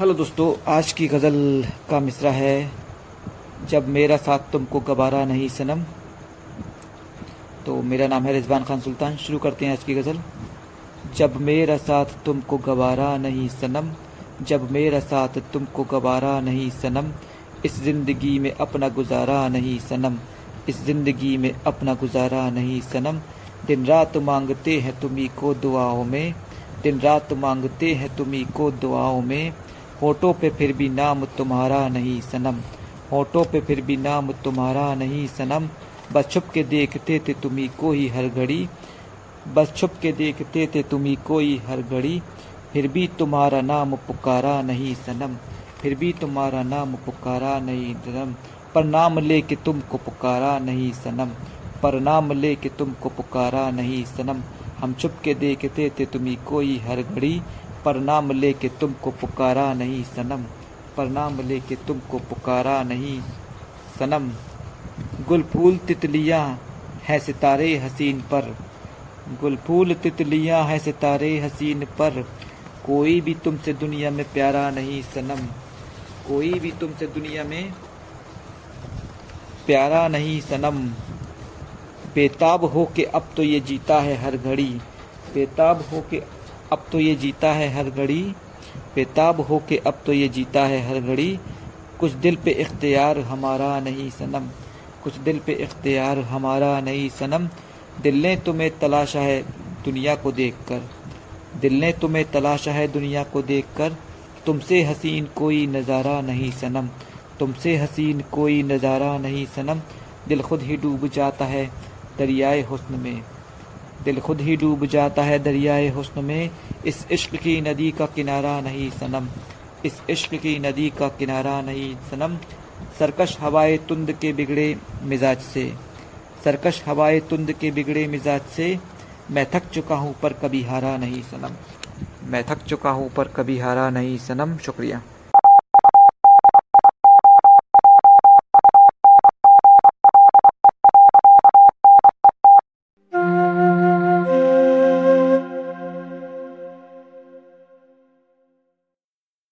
Hello दोस्तों, आज की गज़ल का मिसरा है। जब मेरा साथ तुमको गबारा नहीं, सनम। तो मेरा नाम है रिजवान खान सुल्तान। शुरू करते हैं आज की गज़ल। जब मेरा साथ तुमको गवारा नहीं, सनम। जब मेरा साथ तुमको गवारा नहीं, सनम। इस ज़िंदगी में अपना गुजारा नहीं, सनम। इस ज़िंदगी में अपना गुजारा नहीं, सनम। दिन रात मांगते हैं तुम्ही को दुआओं में। दिन रात मांगते हैं तुम्ही को दुआओं में। होठों पे फिर भी नाम तुम्हारा नहीं सनम। होठों पे फिर भी नाम तुम्हारा नहीं सनम। बस छुप के देखते थे तुम्ही को ही हर घड़ी बस छुप के देखते थे तुम्ही को ही हर घड़ी फिर भी तुम्हारा नाम पुकारा नहीं सनम। फिर भी तुम्हारा नाम पुकारा नहीं सनम। पर नाम ले के तुमको पुकारा नहीं सनम। पर नाम ले के तुमको पुकारा नहीं सनम। हम छुप के देखते थे तुम्ही कोई हर घड़ी पर नाम ले के तुमको पुकारा नहीं सनम। पर नाम ले के तुमको पुकारा नहीं सनम। गुल फूल तितलियाँ है सितारे हसीन पर। गुल फूल तितलियाँ है सितारे हसीन पर। कोई भी तुमसे दुनिया में प्यारा नहीं सनम। कोई भी तुमसे दुनिया में प्यारा नहीं सनम। बेताब हो के अब तो ये जीता है हर घड़ी। बेताब हो के अब तो ये जीता है हर घड़ी। बेताब हो के अब तो ये जीता है हर घड़ी। कुछ दिल पे इख्तियार हमारा नहीं सनम। कुछ दिल पे इख्तियार हमारा नहीं सनम। दिल ने तुम्हें तलाशा है दुनिया को देखकर। दिल ने तुम्हें तलाशा है दुनिया को देखकर। तुमसे हसीन कोई नज़ारा नहीं सनम। तुमसे हसीन कोई नज़ारा नहीं सनम। दिल खुद ही डूब जाता है दरियाए हुस्न में। दिल खुद ही डूब जाता है दरियाए हुस्न में। इस इश्क की नदी का किनारा नहीं सनम। इस इश्क की नदी का किनारा नहीं सनम। सरकश हवाए तुंद के बिगड़े मिजाज से। सरकश हवाए तुंद के बिगड़े मिजाज से। मैं थक चुका हूँ पर कभी हारा नहीं सनम। मैं थक चुका हूँ पर कभी हारा नहीं सनम। शुक्रिया।